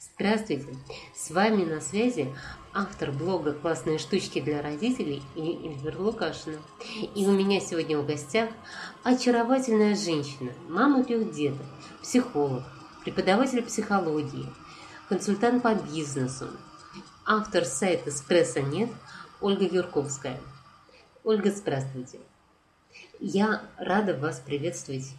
Здравствуйте! С вами на связи автор блога «Классные штучки для родителей» Эльвира Лукашина. И у меня сегодня в гостях очаровательная женщина, мама трех деток, психолог, преподаватель психологии, консультант по бизнесу, автор сайта «Эспрессо нет» Ольга Юрковская. Ольга, здравствуйте! Я рада вас приветствовать.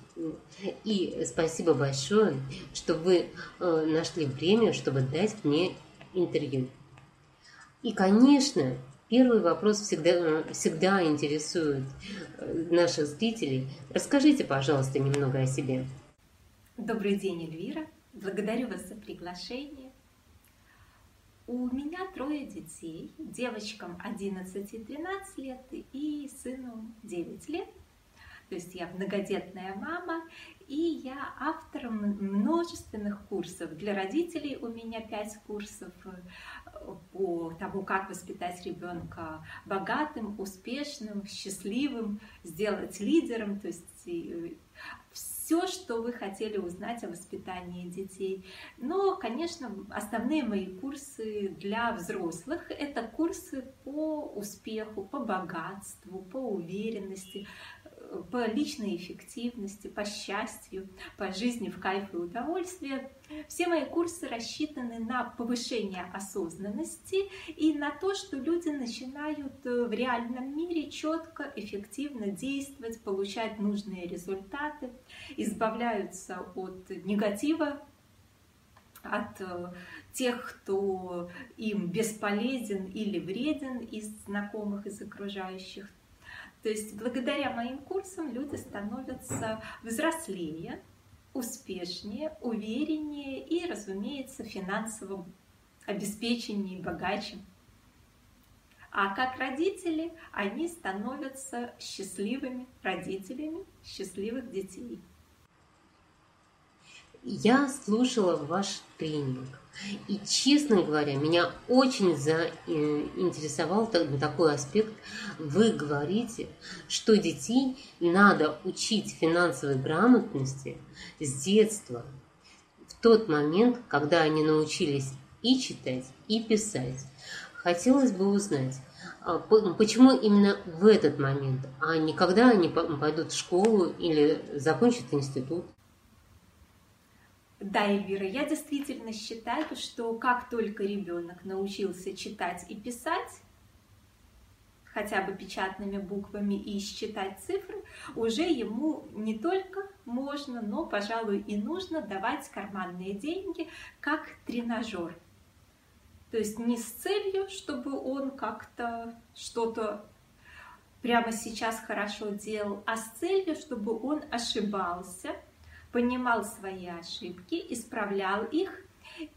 И спасибо большое, что вы э, нашли время, чтобы дать мне интервью. И, конечно, первый вопрос всегда, всегда интересует э, наших зрителей. Расскажите, пожалуйста, немного о себе. Добрый день, Эльвира. Благодарю вас за приглашение. У меня трое детей, девочкам 11 и 13 лет и сыну 9 лет. То есть я многодетная мама, и я автор множественных курсов. Для родителей у меня пять курсов э, по тому, как воспитать ребенка богатым, успешным, счастливым, сделать лидером. То есть э, все, что вы хотели узнать о воспитании детей. Но, конечно, основные мои курсы для взрослых – это курсы по успеху, по богатству, по уверенности, по личной эффективности, по счастью, по жизни в кайф и удовольствие. Все мои курсы рассчитаны на повышение осознанности и на то, что люди начинают э, в реальном мире четко, эффективно действовать, получать нужные результаты, избавляются от негатива, от э, тех, кто им бесполезен или вреден из знакомых, из окружающих, то есть благодаря моим курсам люди становятся взрослее, успешнее, увереннее и, разумеется, финансово обеспеченнее и богаче. А как родители, они становятся счастливыми родителями счастливых детей. Я слушала ваш тренинг. И, честно говоря, меня очень заинтересовал такой аспект. Вы говорите, что детей надо учить финансовой грамотности с детства, в тот момент, когда они научились и читать, и писать. Хотелось бы узнать, а, почему именно в этот момент, а не когда они пойдут в школу или закончат институт? Да, Эльвира, я действительно считаю, что как только ребенок научился читать и писать, хотя бы печатными буквами и считать цифры, уже ему не только можно, но, пожалуй, и нужно давать карманные деньги как тренажер. То есть не с целью, чтобы он как-то что-то прямо сейчас хорошо делал, а с целью, чтобы он ошибался – понимал свои ошибки, исправлял их,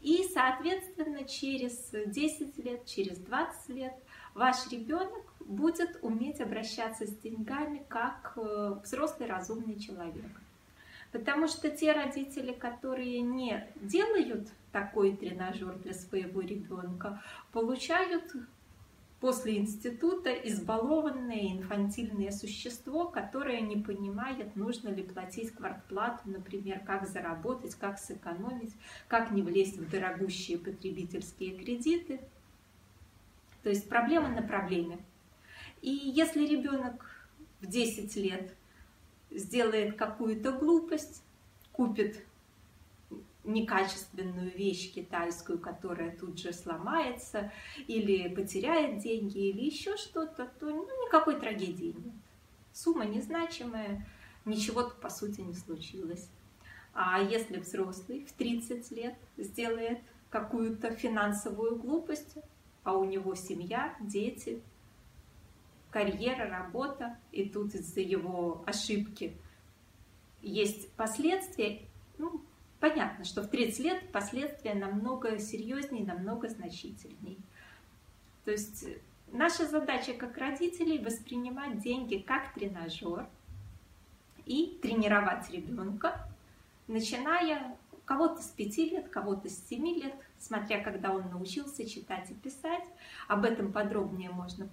и, соответственно, через 10 лет, через 20 лет ваш ребенок будет уметь обращаться с деньгами как э, взрослый разумный человек. Потому что те родители, которые не делают такой тренажер для своего ребенка, получают после института избалованное инфантильное существо, которое не понимает, нужно ли платить квартплату, например, как заработать, как сэкономить, как не влезть в дорогущие потребительские кредиты. То есть проблема на проблеме. И если ребенок в 10 лет сделает какую-то глупость, купит некачественную вещь китайскую, которая тут же сломается, или потеряет деньги, или еще что-то, то ну, никакой трагедии нет. Сумма незначимая, ничего по сути не случилось. А если взрослый в 30 лет сделает какую-то финансовую глупость, а у него семья, дети, карьера, работа, и тут из-за его ошибки есть последствия, ну, Понятно, что в 30 лет последствия намного серьезнее, намного значительнее. То есть э, наша задача как родителей воспринимать деньги как тренажер и тренировать ребенка, начиная кого-то с 5 лет, кого-то с 7 лет, смотря когда он научился читать и писать. Об этом подробнее можно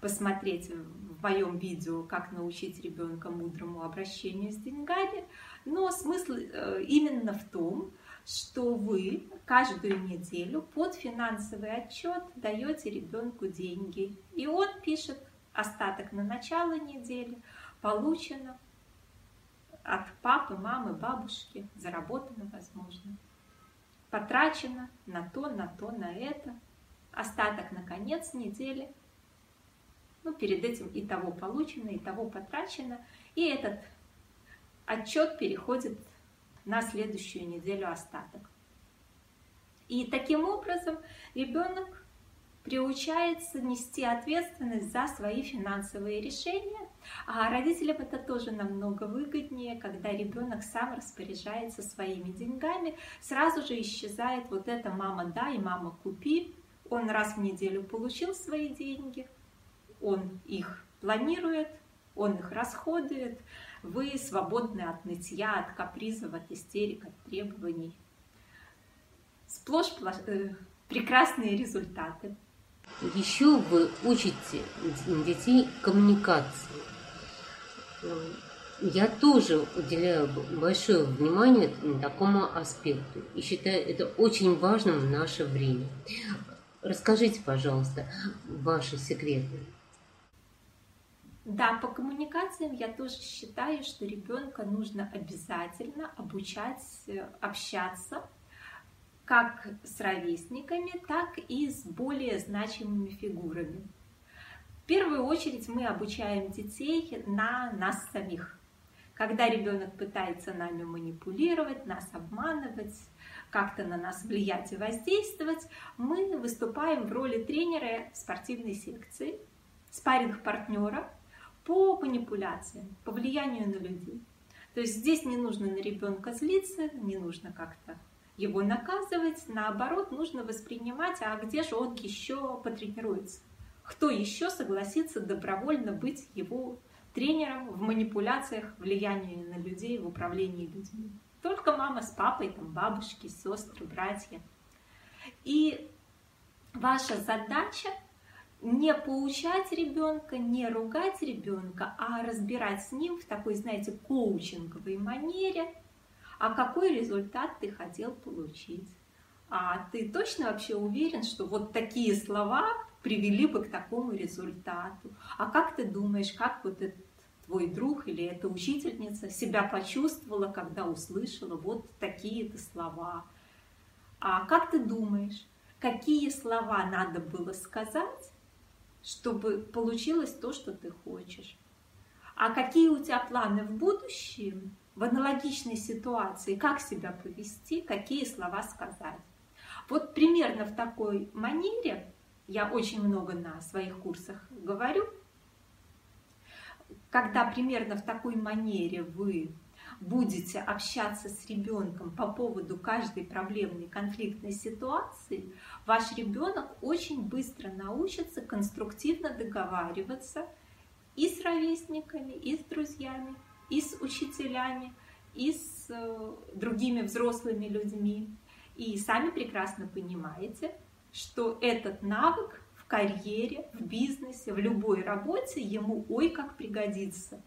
посмотреть в моем видео «Как научить ребенка мудрому обращению с деньгами». Но смысл э, именно в том, что вы каждую неделю под финансовый отчет даете ребенку деньги. И он пишет остаток на начало недели, получено от папы, мамы, бабушки, заработано, возможно. Потрачено на то, на то, на это. Остаток на конец недели. Ну, перед этим и того получено, и того потрачено. И этот отчет переходит на следующую неделю остаток. И таким образом ребенок приучается нести ответственность за свои финансовые решения, а родителям это тоже намного выгоднее, когда ребенок сам распоряжается своими деньгами, сразу же исчезает вот это «мама дай», «мама купи», он раз в неделю получил свои деньги, он их планирует, он их расходует, вы свободны от нытья, от капризов, от истерик, от требований. Сплошь э, прекрасные результаты. Еще вы учите детей коммуникации. Я тоже уделяю большое внимание такому аспекту и считаю это очень важным в наше время. Расскажите, пожалуйста, ваши секреты. Да, по коммуникациям я тоже считаю, что ребенка нужно обязательно обучать э, общаться как с ровесниками, так и с более значимыми фигурами. В первую очередь мы обучаем детей на нас самих. Когда ребенок пытается нами манипулировать, нас обманывать, как-то на нас влиять и воздействовать, мы выступаем в роли тренера спортивной секции, спарринг-партнера – по манипуляциям, по влиянию на людей. То есть здесь не нужно на ребенка злиться, не нужно как-то его наказывать, наоборот, нужно воспринимать, а где же он еще потренируется? Кто еще согласится добровольно быть его тренером в манипуляциях, влиянии на людей, в управлении людьми? Только мама с папой, там, бабушки, сестры, братья. И ваша задача не поучать ребенка, не ругать ребенка, а разбирать с ним в такой, знаете, коучинговой манере, а какой результат ты хотел получить. А ты точно вообще уверен, что вот такие слова привели бы к такому результату? А как ты думаешь, как вот этот твой друг или эта учительница себя почувствовала, когда услышала вот такие-то слова? А как ты думаешь, какие слова надо было сказать, чтобы получилось то, что ты хочешь. А какие у тебя планы в будущем, в аналогичной ситуации, как себя повести, какие слова сказать. Вот примерно в такой манере, я очень много на своих курсах говорю, когда примерно в такой манере вы будете общаться с ребенком по поводу каждой проблемной конфликтной ситуации, ваш ребенок очень быстро научится конструктивно договариваться и с ровесниками, и с друзьями, и с учителями, и с э, другими взрослыми людьми. И сами прекрасно понимаете, что этот навык в карьере, в бизнесе, в любой работе ему ой как пригодится.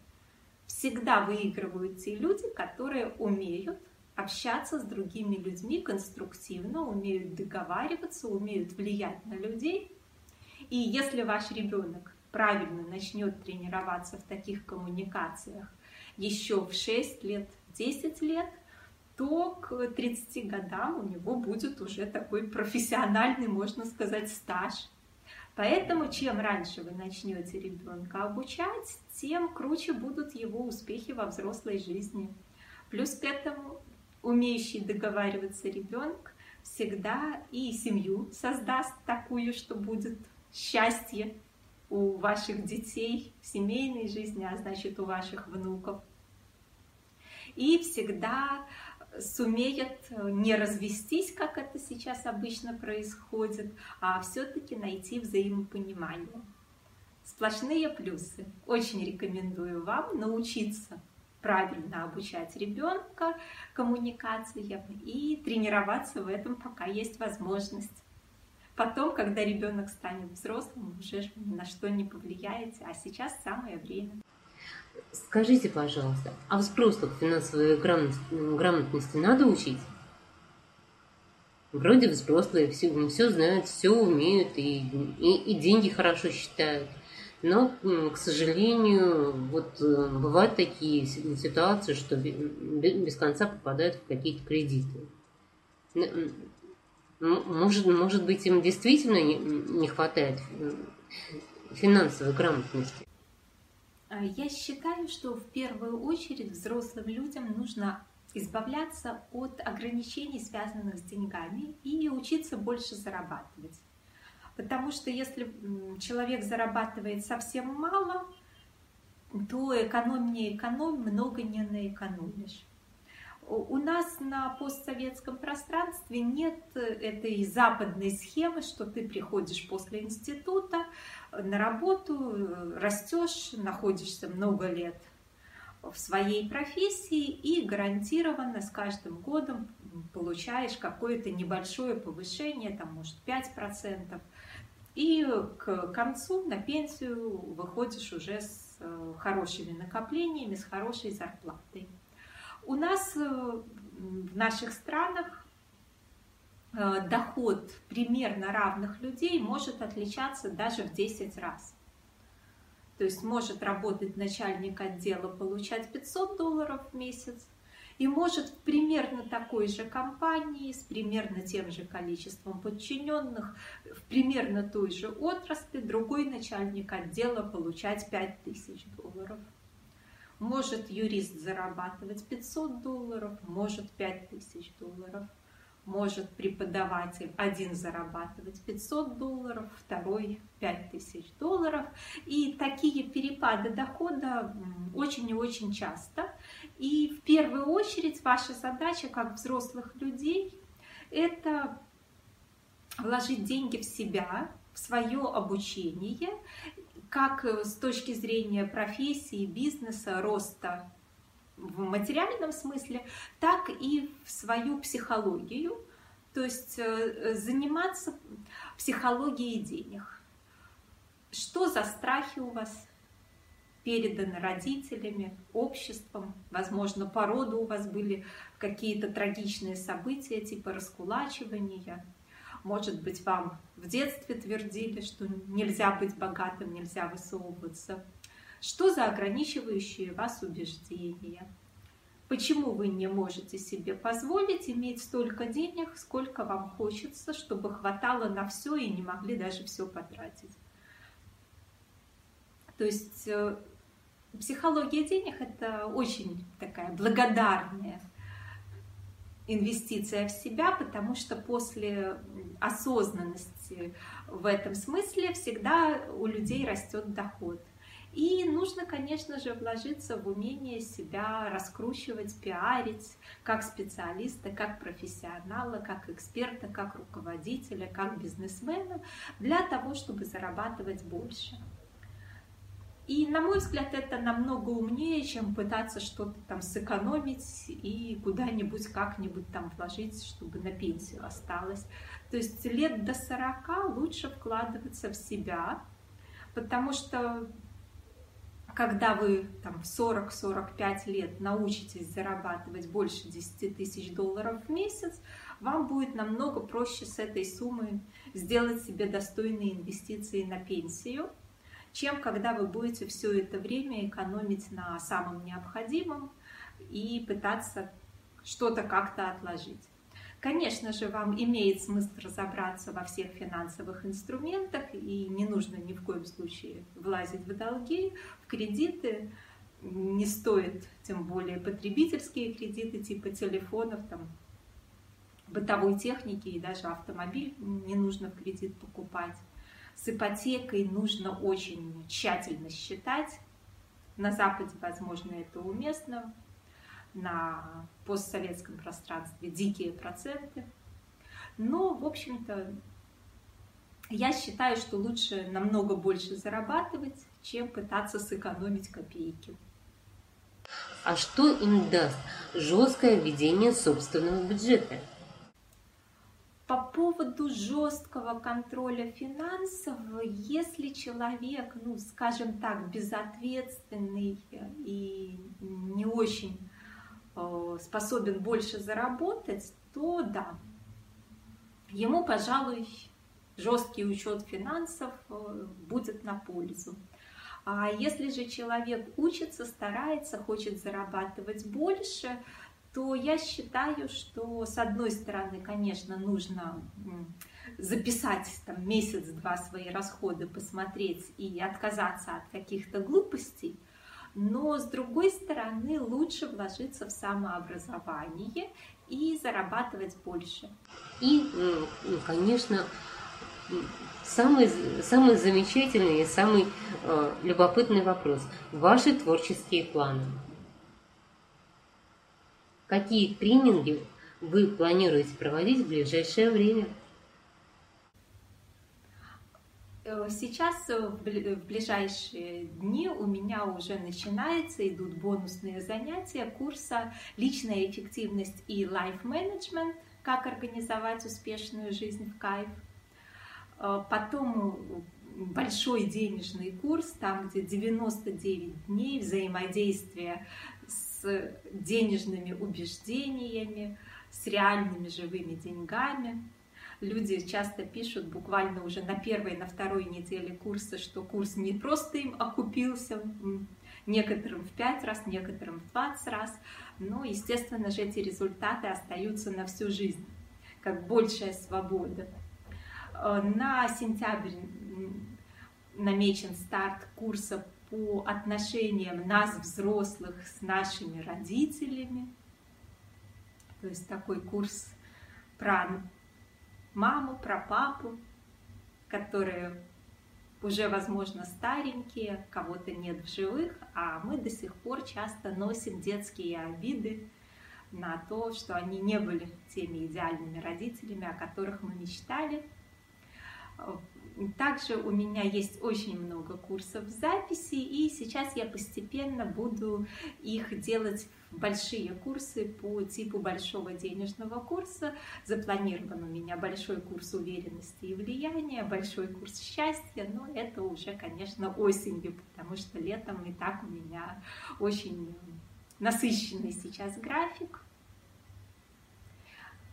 Всегда выигрывают те люди, которые умеют общаться с другими людьми конструктивно, умеют договариваться, умеют влиять на людей. И если ваш ребенок правильно начнет тренироваться в таких коммуникациях еще в 6 лет, 10 лет, то к 30 годам у него будет уже такой профессиональный, можно сказать, стаж. Поэтому чем раньше вы начнете ребенка обучать, тем круче будут его успехи во взрослой жизни. Плюс к этому умеющий договариваться ребенок всегда и семью создаст такую, что будет счастье у ваших детей в семейной жизни, а значит у ваших внуков. И всегда сумеет не развестись, как это сейчас обычно происходит, а все-таки найти взаимопонимание. Сплошные плюсы. Очень рекомендую вам научиться правильно обучать ребенка коммуникациям и тренироваться в этом, пока есть возможность. Потом, когда ребенок станет взрослым, уже на что не повлияете, а сейчас самое время. Скажите, пожалуйста, а взрослых финансовой грамотности надо учить? вроде взрослые, все, все знают, все умеют и, и, и деньги хорошо считают. Но, к сожалению, вот э, бывают такие ситуации, что без конца попадают в какие-то кредиты. Может, может быть, им действительно не хватает финансовой грамотности? А я считаю, что в первую очередь взрослым людям нужно избавляться от ограничений, связанных с деньгами, и учиться больше зарабатывать. Потому что если человек зарабатывает совсем мало, то экономь не экономь, много не наэкономишь. У нас на постсоветском пространстве нет этой западной схемы, что ты приходишь после института на работу, растешь, находишься много лет в своей профессии и гарантированно с каждым годом получаешь какое-то небольшое повышение, там может 5%, и к концу на пенсию выходишь уже с э, хорошими накоплениями, с хорошей зарплатой. У нас э, в наших странах э, доход примерно равных людей может отличаться даже в 10 раз. То есть может работать начальник отдела, получать 500 долларов в месяц, и может в примерно такой же компании, с примерно тем же количеством подчиненных, в примерно той же отрасли другой начальник отдела получать 5000 долларов. Может юрист зарабатывать 500 долларов, может 5000 долларов. Может преподаватель один зарабатывать 500 долларов, второй 5000 долларов. И такие перепады дохода очень и очень часто. И в первую очередь ваша задача как взрослых людей – это вложить деньги в себя, в свое обучение, как с точки зрения профессии, бизнеса, роста в материальном смысле, так и в свою психологию, то есть э, заниматься психологией денег. Что за страхи у вас переданы родителями, обществом, возможно, по роду у вас были какие-то трагичные события типа раскулачивания, может быть, вам в детстве твердили, что нельзя быть богатым, нельзя высовываться что за ограничивающие вас убеждения? Почему вы не можете себе позволить иметь столько денег, сколько вам хочется, чтобы хватало на все и не могли даже все потратить? То есть э, психология денег это очень такая благодарная инвестиция в себя, потому что после осознанности в этом смысле всегда у людей растет доход. И нужно, конечно же, вложиться в умение себя раскручивать, пиарить, как специалиста, как профессионала, как эксперта, как руководителя, как бизнесмена, для того, чтобы зарабатывать больше. И, на мой взгляд, это намного умнее, чем пытаться что-то там сэкономить и куда-нибудь как-нибудь там вложить, чтобы на пенсию осталось. То есть лет до 40 лучше вкладываться в себя, потому что когда вы там, в 40-45 лет научитесь зарабатывать больше 10 тысяч долларов в месяц, вам будет намного проще с этой суммы сделать себе достойные инвестиции на пенсию, чем когда вы будете все это время экономить на самом необходимом и пытаться что-то как-то отложить. Конечно же, вам имеет смысл разобраться во всех финансовых инструментах, и не нужно ни в коем случае влазить в долги, в кредиты. Не стоит, тем более потребительские кредиты типа телефонов, там, бытовой техники и даже автомобиль не нужно в кредит покупать. С ипотекой нужно очень тщательно считать. На Западе, возможно, это уместно на постсоветском пространстве дикие проценты. Но, в общем-то, я считаю, что лучше намного больше зарабатывать, чем пытаться сэкономить копейки. А что им даст жесткое ведение собственного бюджета? По поводу жесткого контроля финансов, если человек, ну, скажем так, безответственный и не очень способен больше заработать, то да, ему, пожалуй, жесткий учет финансов э, будет на пользу. А если же человек учится, старается, хочет зарабатывать больше, то я считаю, что с одной стороны, конечно, нужно записать там месяц-два свои расходы, посмотреть и отказаться от каких-то глупостей, но с другой стороны лучше вложиться в самообразование и зарабатывать больше. И, конечно, самый, самый замечательный и самый э, любопытный вопрос. Ваши творческие планы. Какие тренинги вы планируете проводить в ближайшее время? Э, сейчас э, в ближайшие дни у меня уже начинается, идут бонусные занятия курса «Личная эффективность и лайф-менеджмент. Как организовать успешную жизнь в кайф». Э, потом большой денежный курс, там где 99 дней взаимодействия с денежными убеждениями, с реальными живыми деньгами. Люди часто пишут буквально уже на первой, на второй неделе курса, что курс не просто им окупился, некоторым в пять раз, некоторым в 20 раз, но, естественно же, эти результаты остаются на всю жизнь, как большая свобода. Э, на сентябрь намечен старт курса по отношениям нас, взрослых, с нашими родителями. То есть такой курс про маму, про папу, которые уже, возможно, старенькие, кого-то нет в живых, а мы до сих пор часто носим детские обиды на то, что они не были теми идеальными родителями, о которых мы мечтали. Также у меня есть очень много курсов записи, и сейчас я постепенно буду их делать большие курсы по типу большого денежного курса. Запланирован у меня большой курс уверенности и влияния, большой курс счастья, но это уже, конечно, осенью, потому что летом и так у меня очень насыщенный сейчас график.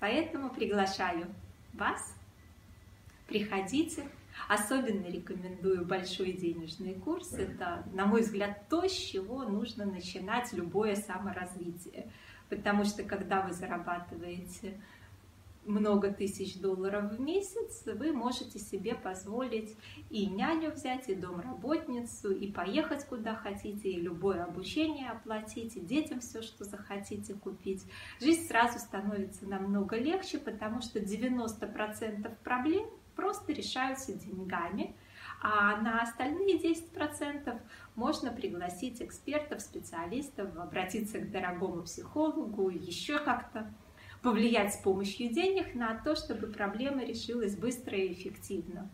Поэтому приглашаю вас, приходите, Особенно рекомендую большой денежный курс. Это, на мой взгляд, то, с чего нужно начинать любое саморазвитие. Потому что когда вы зарабатываете много тысяч долларов в месяц, вы можете себе позволить и няню взять, и домработницу, и поехать куда хотите, и любое обучение оплатить, и детям все, что захотите купить. Жизнь сразу становится намного легче, потому что 90% проблем просто решаются деньгами, а на остальные 10% можно пригласить экспертов, специалистов, обратиться к дорогому психологу, еще как-то повлиять с помощью денег на то, чтобы проблема решилась быстро и эффективно.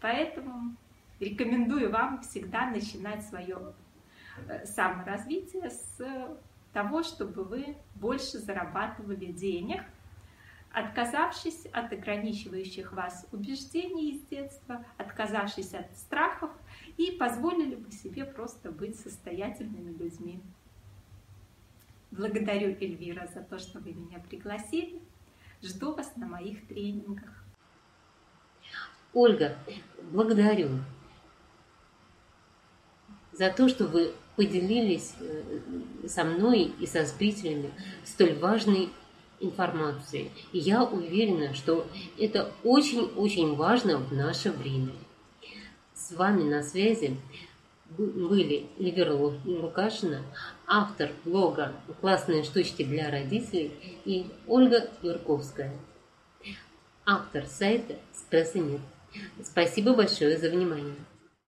Поэтому рекомендую вам всегда начинать свое э, саморазвитие с того, чтобы вы больше зарабатывали денег – отказавшись от ограничивающих вас убеждений из детства, отказавшись от страхов и позволили бы себе просто быть состоятельными людьми. Благодарю Эльвира за то, что вы меня пригласили. Жду вас на моих тренингах. Ольга, благодарю за то, что вы поделились э, со мной и со зрителями столь важной информации. И я уверена, что это очень-очень важно в наше время. С вами на связи были Эльвира Лукашина, автор блога «Классные штучки для родителей» и Ольга Юрковская, автор сайта «Стресса нет». Спасибо большое за внимание.